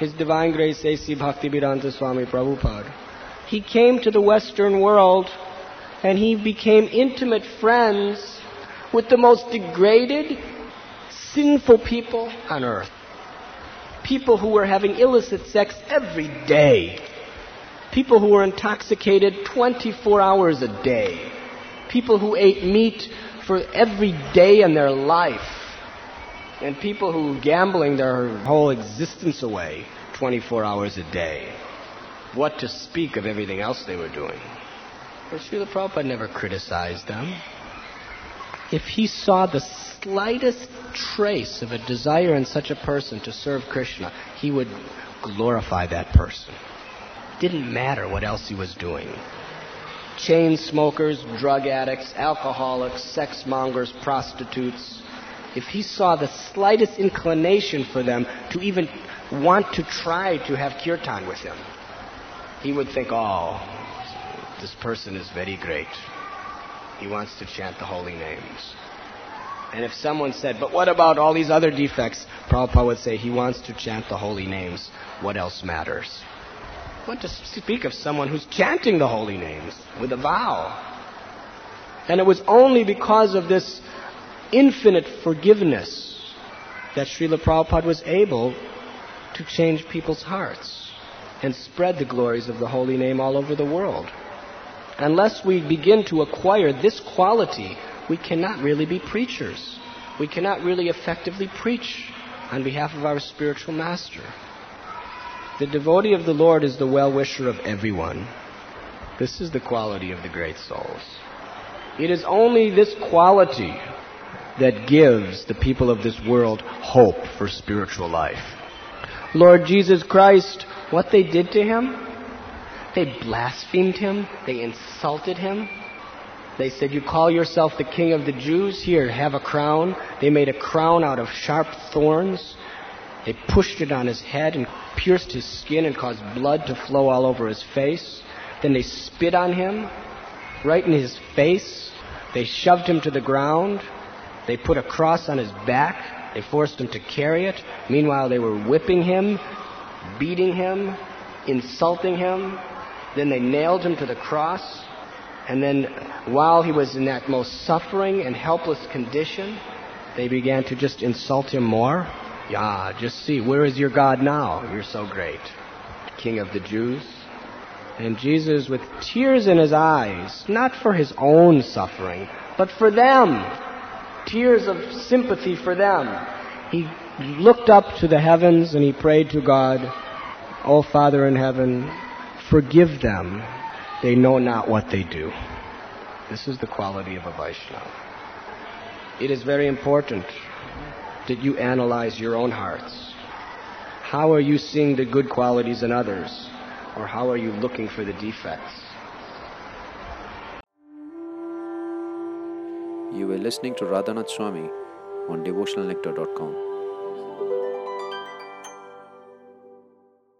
His Divine Grace A.C. Bhaktivedanta Swami Prabhupada. He came to the Western world and he became intimate friends with the most degraded, sinful people on earth. People who were having illicit sex every day. People who were intoxicated 24 hours a day. People who ate meat for every day in their life. And people who were gambling their whole existence away 24 hours a day. What to speak of everything else they were doing. But Srila Prabhupada never criticized them. If he saw the slightest trace of a desire in such a person to serve Krishna, he would glorify that person. Didn't matter what else he was doing. Chain smokers, drug addicts, alcoholics, sex mongers, prostitutes. If he saw the slightest inclination for them to even want to try to have kirtan with him, he would think, oh, this person is very great. He wants to chant the holy names. And if someone said, but what about all these other defects? Prabhupada would say, he wants to chant the holy names. What else matters? What to speak of someone who's chanting the holy names with a vow? And it was only because of this infinite forgiveness that Srila Prabhupada was able to change people's hearts and spread the glories of the holy name all over the world. Unless we begin to acquire this quality, we cannot really be preachers. We cannot really effectively preach on behalf of our spiritual master. The devotee of the Lord is the well wisher of everyone. This is the quality of the great souls. It is only this quality that gives the people of this world hope for spiritual life. Lord Jesus Christ, what they did to him, they blasphemed him. They insulted him. They said, You call yourself the king of the Jews? Here, have a crown. They made a crown out of sharp thorns. They pushed it on his head and pierced his skin and caused blood to flow all over his face. Then they spit on him, right in his face. They shoved him to the ground. They put a cross on his back. They forced him to carry it. Meanwhile, they were whipping him, beating him, insulting him, then they nailed him to the cross. And then, while he was in that most suffering and helpless condition, they began to just insult him more. Yeah, just see, where is your God now? You're so great. King of the Jews. And Jesus, with tears in his eyes, not for his own suffering, but for them, tears of sympathy for them, he looked up to the heavens and he prayed to God, O Father in heaven, Forgive them. They know not what they do. This is the quality of a Vaishnava. It is very important that you analyze your own hearts. How are you seeing the good qualities in others? Or how are you looking for the defects? You were listening to Radhanath Swami on devotionalnectar.com.